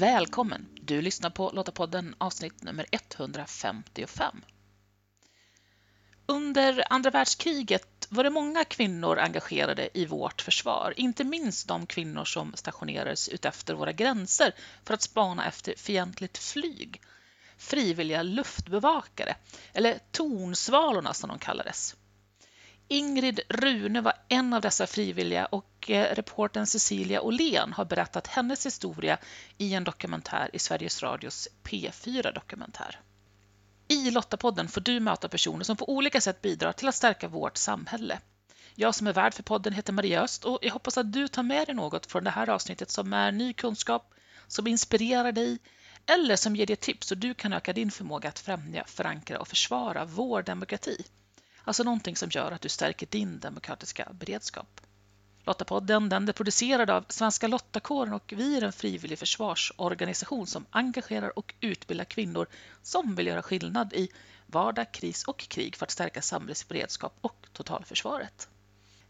Välkommen! Du lyssnar på Lottapodden avsnitt nummer 155. Under andra världskriget var det många kvinnor engagerade i vårt försvar, inte minst de kvinnor som stationerades utefter våra gränser för att spana efter fientligt flyg. Frivilliga luftbevakare, eller tornsvalorna som de kallades. Ingrid Rune var en av dessa frivilliga och eh, reportern Cecilia Åhlén har berättat hennes historia i en dokumentär i Sveriges Radios P4 Dokumentär. I Lottapodden får du möta personer som på olika sätt bidrar till att stärka vårt samhälle. Jag som är värd för podden heter Maria Öst och jag hoppas att du tar med dig något från det här avsnittet som är ny kunskap, som inspirerar dig eller som ger dig tips så du kan öka din förmåga att främja, förankra och försvara vår demokrati. Alltså någonting som gör att du stärker din demokratiska beredskap. Lottapodden den är producerad av Svenska Lottakåren och vi är en frivillig försvarsorganisation som engagerar och utbildar kvinnor som vill göra skillnad i vardag, kris och krig för att stärka samhällets beredskap och totalförsvaret.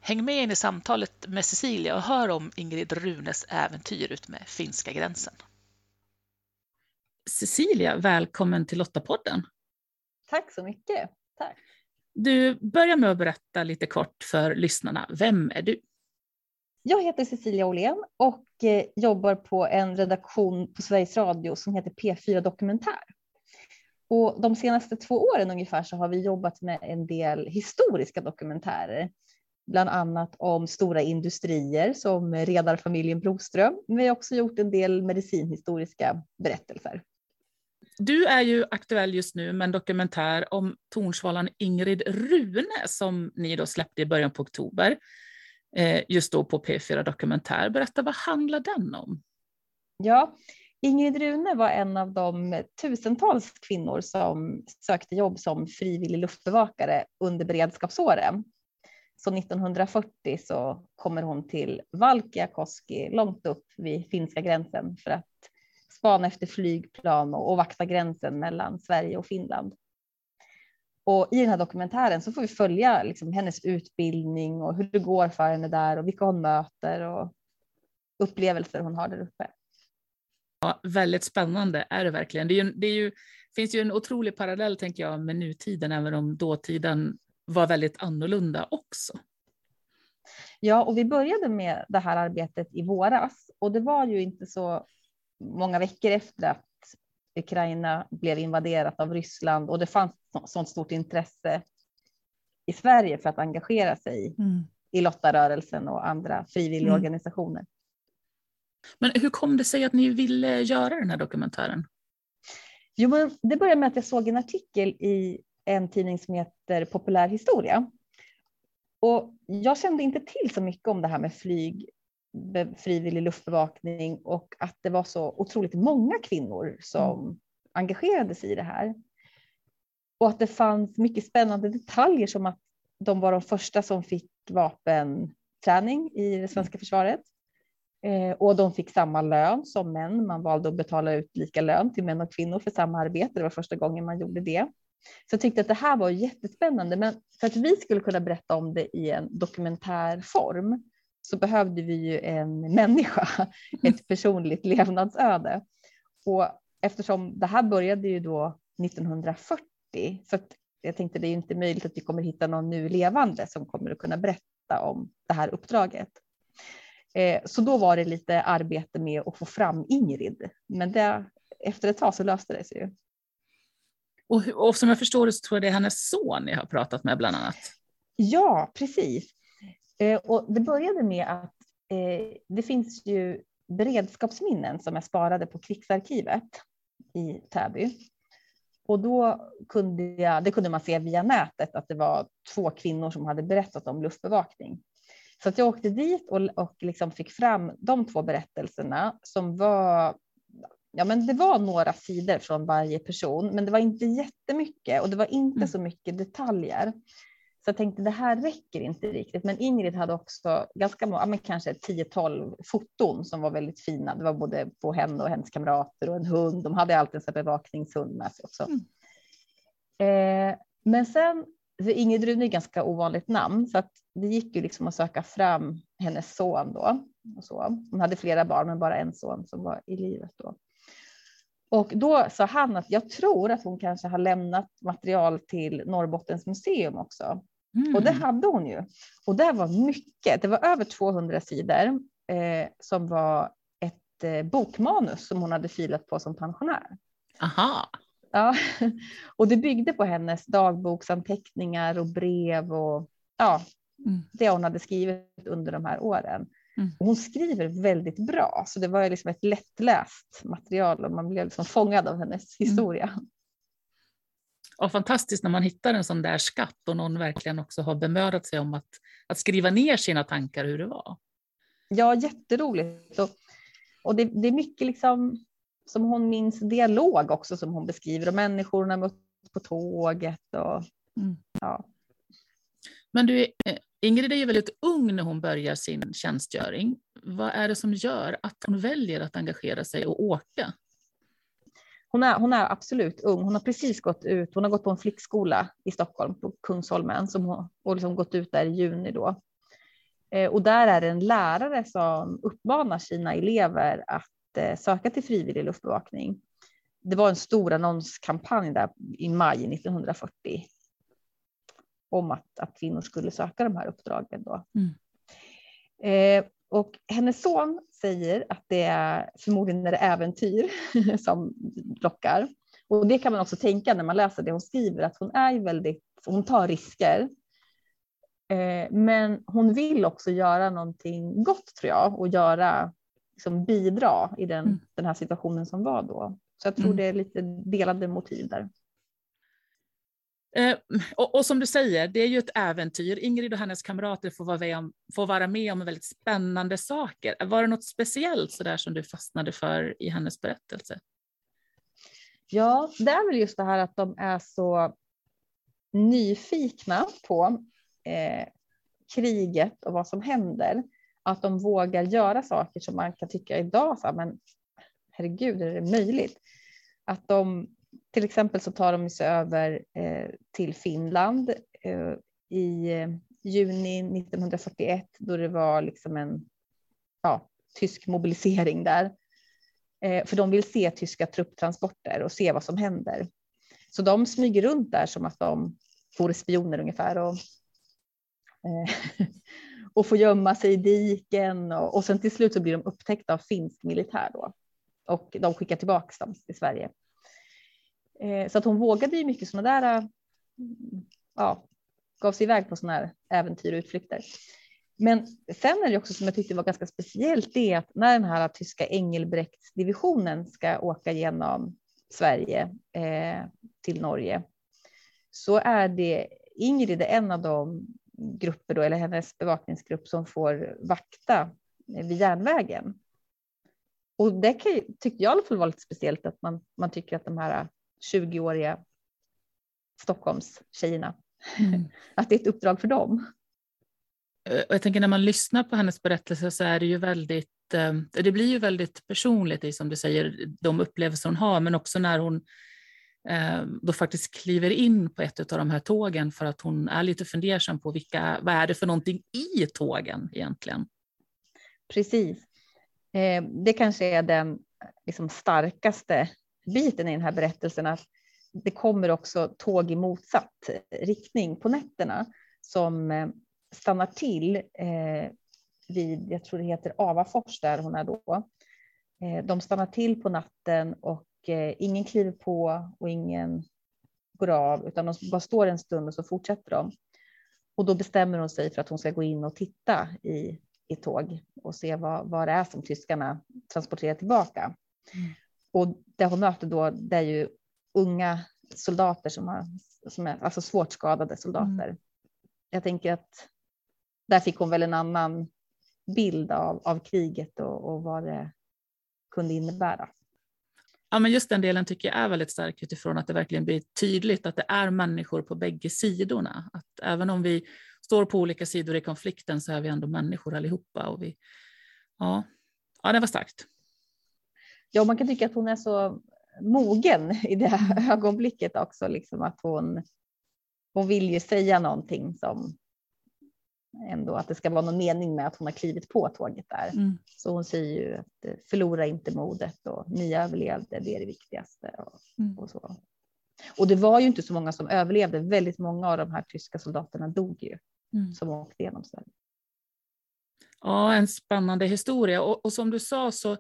Häng med in i samtalet med Cecilia och hör om Ingrid Runes äventyr ut med finska gränsen. Cecilia, välkommen till Lottapodden. Tack så mycket. Tack. Du börjar med att berätta lite kort för lyssnarna. Vem är du? Jag heter Cecilia Åhlén och eh, jobbar på en redaktion på Sveriges Radio som heter P4 Dokumentär. Och de senaste två åren ungefär så har vi jobbat med en del historiska dokumentärer, bland annat om stora industrier som redarfamiljen Broström. Men vi har också gjort en del medicinhistoriska berättelser. Du är ju aktuell just nu med en dokumentär om tornsvalan Ingrid Rune som ni då släppte i början på oktober. Eh, just då på P4 Dokumentär. Berätta, vad handlar den om? Ja, Ingrid Rune var en av de tusentals kvinnor som sökte jobb som frivillig luftbevakare under beredskapsåren. Så 1940 så kommer hon till Valkeakoski långt upp vid finska gränsen för att spana efter flygplan och, och vakta gränsen mellan Sverige och Finland. Och i den här dokumentären så får vi följa liksom hennes utbildning och hur det går för henne där och vilka hon möter och upplevelser hon har där uppe. Ja, väldigt spännande är det verkligen. Det, ju, det ju, finns ju en otrolig parallell tänker jag med nutiden, även om dåtiden var väldigt annorlunda också. Ja, och vi började med det här arbetet i våras och det var ju inte så många veckor efter att Ukraina blev invaderat av Ryssland och det fanns sånt stort intresse i Sverige för att engagera sig mm. i lottarörelsen och andra frivilligorganisationer. Mm. Men hur kom det sig att ni ville göra den här dokumentären? Jo, det började med att jag såg en artikel i en tidning som heter Populär historia. Och jag kände inte till så mycket om det här med flyg frivillig luftbevakning och att det var så otroligt många kvinnor som mm. engagerade sig i det här. Och att det fanns mycket spännande detaljer som att de var de första som fick vapenträning i det svenska försvaret. Eh, och de fick samma lön som män. Man valde att betala ut lika lön till män och kvinnor för samma arbete. Det var första gången man gjorde det. Så jag tyckte att det här var jättespännande. Men för att vi skulle kunna berätta om det i en dokumentärform så behövde vi ju en människa, ett personligt levnadsöde. Och eftersom det här började ju då 1940 så jag tänkte det är inte möjligt att vi kommer hitta någon nu levande som kommer att kunna berätta om det här uppdraget. Eh, så då var det lite arbete med att få fram Ingrid, men det, efter ett tag så löste det sig ju. Och, och som jag förstår det så tror jag det är hennes son ni har pratat med bland annat. Ja, precis. Eh, och det började med att eh, det finns ju beredskapsminnen som är sparade på krigsarkivet i Täby. Och då kunde jag, det kunde man se via nätet att det var två kvinnor som hade berättat om luftbevakning. Så att jag åkte dit och, och liksom fick fram de två berättelserna som var Ja, men det var några sidor från varje person, men det var inte jättemycket och det var inte mm. så mycket detaljer. Så jag tänkte det här räcker inte riktigt. Men Ingrid hade också ganska många, men kanske 10-12 foton som var väldigt fina. Det var både på henne och hennes kamrater och en hund. De hade alltid en bevakningshund med sig också. Mm. Eh, men sen Ingrid Rune är ett ganska ovanligt namn så att det gick ju liksom att söka fram hennes son då. Och så. Hon hade flera barn men bara en son som var i livet då. Och då sa han att jag tror att hon kanske har lämnat material till Norrbottens museum också. Mm. Och det hade hon ju. Och det var mycket, det var över 200 sidor eh, som var ett eh, bokmanus som hon hade filat på som pensionär. Aha. Ja, och det byggde på hennes dagboksanteckningar och brev och ja, mm. det hon hade skrivit under de här åren. Mm. hon skriver väldigt bra, så det var liksom ett lättläst material och man blev liksom fångad av hennes mm. historia. Och fantastiskt när man hittar en sån där skatt och någon verkligen också har bemödat sig om att, att skriva ner sina tankar hur det var. Ja, jätteroligt. Och, och det, det är mycket liksom som hon minns dialog också som hon beskriver och människorna mött på tåget. Och, mm. ja. Men du, eh, Ingrid är ju väldigt ung när hon börjar sin tjänstgöring. Vad är det som gör att hon väljer att engagera sig och åka? Hon är, hon är absolut ung. Hon har precis gått ut. Hon har gått på en flickskola i Stockholm på Kungsholmen som hon, och liksom gått ut där i juni då. Eh, och där är det en lärare som uppmanar sina elever att eh, söka till frivillig luftbevakning. Det var en stor annonskampanj där i maj 1940 om att, att kvinnor skulle söka de här uppdragen. Då. Mm. Eh, och hennes son säger att det är förmodligen är det äventyr som lockar. Och det kan man också tänka när man läser det hon skriver, att hon är väldigt, hon tar risker. Eh, men hon vill också göra någonting gott tror jag och göra, liksom bidra i den, mm. den här situationen som var då. Så jag tror mm. det är lite delade motiv där. Eh, och, och, som du säger, det är ju ett äventyr. Ingrid och hennes kamrater får vara med om, får vara med om väldigt spännande saker. Var det något speciellt så där som du fastnade för i hennes berättelse? Ja, det är väl just det här att de är så nyfikna på eh, kriget och vad som händer. Att de vågar göra saker som man kan tycka idag, så här, men herregud, är det möjligt? Att de till exempel så tar de sig över eh, till Finland eh, i eh, juni 1941 då det var liksom en ja, tysk mobilisering där. För de vill se tyska trupptransporter och se vad som händer. Så de smyger runt där som att de vore spioner ungefär och, och får gömma sig i diken och, och sen till slut så blir de upptäckta av finsk militär då och de skickar tillbaka dem till Sverige. Eh, så att hon vågade ju mycket sådana där, eh, ja, gav sig iväg på sådana här äventyr och utflykter. Men sen är det också som jag tyckte var ganska speciellt det att när den här tyska Engelbrektsdivisionen ska åka genom Sverige eh, till Norge så är det Ingrid är en av de grupper då, eller hennes bevakningsgrupp som får vakta vid järnvägen. Och det kan, tyckte jag i alla fall var lite speciellt att man, man tycker att de här 20-åriga Stockholmstjejerna. Mm. Att det är ett uppdrag för dem. Eh, och jag tänker när man lyssnar på hennes berättelse så är det ju väldigt, eh, det blir ju väldigt personligt i som du säger, de upplevelser hon har, men också när hon eh, då faktiskt kliver in på ett av de här tågen för att hon är lite fundersam på vilka, vad är det för någonting i tågen egentligen? Precis. Det kanske är den liksom starkaste biten i den här berättelsen att det kommer också tåg i motsatt riktning på nätterna som eh, stannar till eh, vid, jag tror det heter Avafors där hon är då. Eh, de stannar till på natten och eh, ingen kliver på och ingen går av utan de bara står en stund och så fortsätter de. Och då bestämmer hon sig för att hon ska gå in och titta i, i tåg och se vad, vad det är som tyskarna transporterar tillbaka. Mm. Och det hon möter då, det är ju unga soldater som, har, som är alltså svårt skadade soldater. Mm. Jag tänker att där fick hon väl en annan bild av, av kriget och, och vad det kunde innebära. Ja, men just den delen tycker jag är väldigt stark utifrån att det verkligen blir tydligt att det är människor på bägge sidorna. Att även om vi står på olika sidor i konflikten så är vi ändå människor allihopa. Och vi, ja, ja, det var starkt ja, man kan tycka att hon är så mogen i det här ögonblicket också, liksom att hon hon vill ju säga någonting som ändå att det ska vara någon mening med att hon har klivit på tåget där. Mm. Så hon säger ju att förlora inte modet och ni överlevde, det är det viktigaste. Och, mm. och, så. och det var ju inte så många som överlevde. Väldigt många av de här tyska soldaterna dog ju mm. som åkte genom Sverige. Ja, en spännande historia och, och som du sa så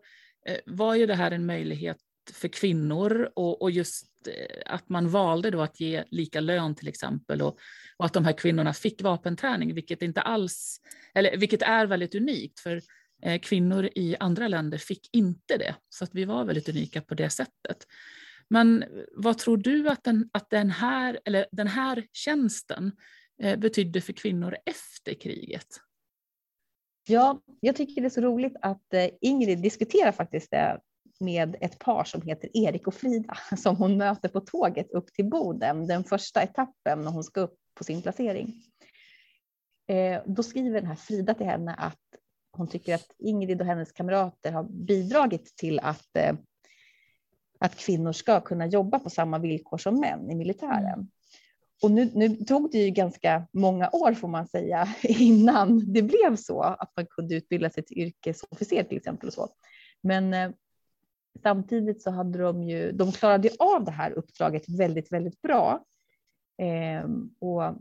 Eh, var ju det här en möjlighet för kvinnor och, och, just eh, att man valde då att ge lika lön till exempel och, och, att de här kvinnorna fick vapenträning, vilket inte alls, eller vilket är väldigt unikt för eh, kvinnor i andra länder fick inte det, så att vi var väldigt unika på det sättet. Men vad tror du att den, att den, här, eller den här tjänsten betydde för kvinnor efter kriget? Ja, jag tycker det är så roligt att eh, Ingrid diskuterar faktiskt det med ett par som heter Erik och Frida som hon möter på tåget upp till Boden, den första etappen när hon ska upp på sin placering. Eh, då skriver den här Frida till henne att hon tycker att Ingrid och hennes kamrater har bidragit till att, att kvinnor ska kunna jobba på samma villkor som män i militären. Och nu, nu, tog det ju ganska många år får man säga innan det blev så att man kunde utbilda sig till yrkesofficer till exempel. Och så. Men eh, samtidigt så hade de ju, de klarade av det här uppdraget väldigt, väldigt bra. Eh, och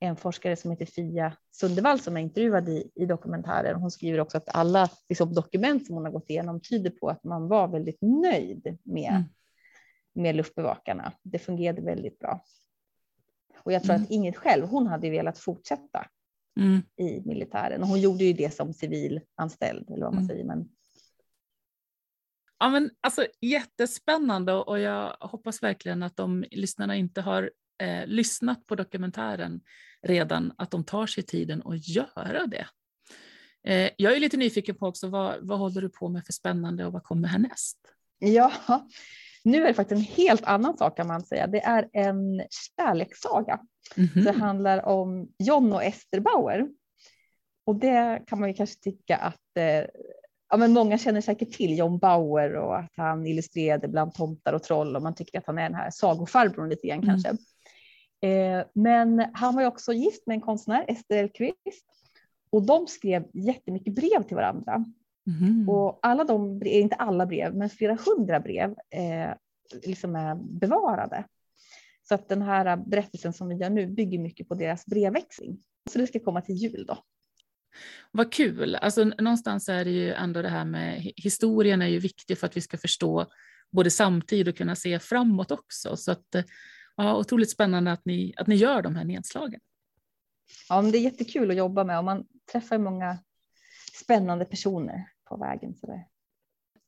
en forskare som heter Fia Sundevall som jag intervjuade i, i dokumentären, hon skriver också att alla liksom, dokument som hon har gått igenom tyder på att man var väldigt nöjd med, mm. med luftbevakarna. Det fungerade väldigt bra. Och jag tror mm. att Ingrid själv, hon hade velat fortsätta mm. i militären och hon gjorde ju det som civilanställd eller vad man mm. säger. Men Ja, men alltså, jättespännande och jag hoppas verkligen att de lyssnarna inte har eh, lyssnat på dokumentären redan, att de tar sig tiden att göra det. Eh, jag är lite nyfiken på också, vad, vad håller du på med för spännande och vad kommer härnäst? Ja, nu är det faktiskt en helt annan sak kan man säga. Det är en kärlekssaga. Mm -hmm. Det handlar om John och Ester Bauer. Och det kan man ju kanske tycka att eh, ja, men många känner säkert till John Bauer och att han illustrerade bland tomtar och troll och man tycker att han är den här sagofarbrorn lite grann mm. kanske. Eh, men han var ju också gift med en konstnär, Ester Elqvist, och de skrev jättemycket brev till varandra. Mm. Och alla de, inte alla brev, men flera hundra brev eh, liksom är bevarade. Så att den här berättelsen som vi gör nu bygger mycket på deras brevväxling. Så det ska komma till jul då. Vad kul! Alltså, någonstans är det ju ändå det här med historien är ju viktig för att vi ska förstå både samtid och kunna se framåt också. Så att, ja, otroligt spännande att ni, att ni gör de här nedslagen. Ja, men det är jättekul att jobba med och man träffar många spännande personer på vägen. Så det...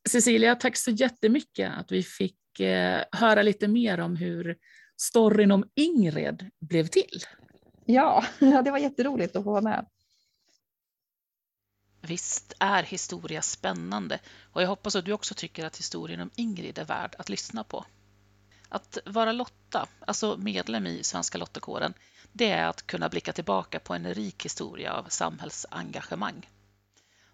Cecilia, tack så jättemycket att vi fick eh, höra lite mer om hur storyn om Ingrid blev till. Ja, det var jätteroligt att få vara med. Visst är historia spännande och jag hoppas att du också tycker att historien om Ingrid är värd att lyssna på. Att vara Lotta, alltså medlem i Svenska Lottakåren, det är att kunna blicka tillbaka på en rik historia av samhällsengagemang.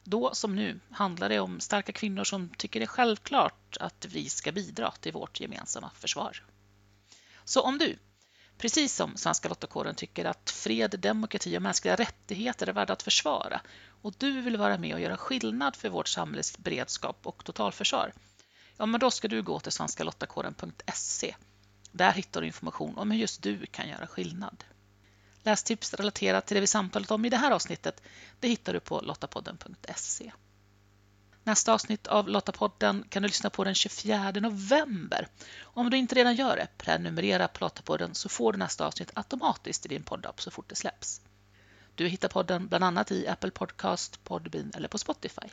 Då som nu handlar det om starka kvinnor som tycker det är självklart att vi ska bidra till vårt gemensamma försvar. Så om du, precis som Svenska Lottakåren tycker att fred, demokrati och mänskliga rättigheter är värda att försvara och du vill vara med och göra skillnad för vårt samhälles beredskap och totalförsvar, ja men då ska du gå till svenskalottakåren.se. Där hittar du information om hur just du kan göra skillnad. Lästips relaterat till det vi samtalat om i det här avsnittet, det hittar du på lottapodden.se. Nästa avsnitt av Lottapodden kan du lyssna på den 24 november. Om du inte redan gör det, prenumerera på Lottapodden så får du nästa avsnitt automatiskt i din poddapp så fort det släpps. Du hittar podden bland annat i Apple Podcast, Podbean eller på Spotify.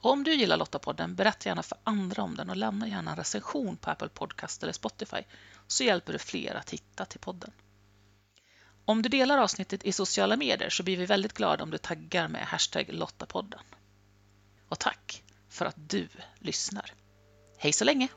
Om du gillar Lottapodden, berätta gärna för andra om den och lämna gärna en recension på Apple Podcast eller Spotify så hjälper du fler att hitta till podden. Om du delar avsnittet i sociala medier så blir vi väldigt glada om du taggar med hashtag Lottapodden. Och tack för att du lyssnar. Hej så länge!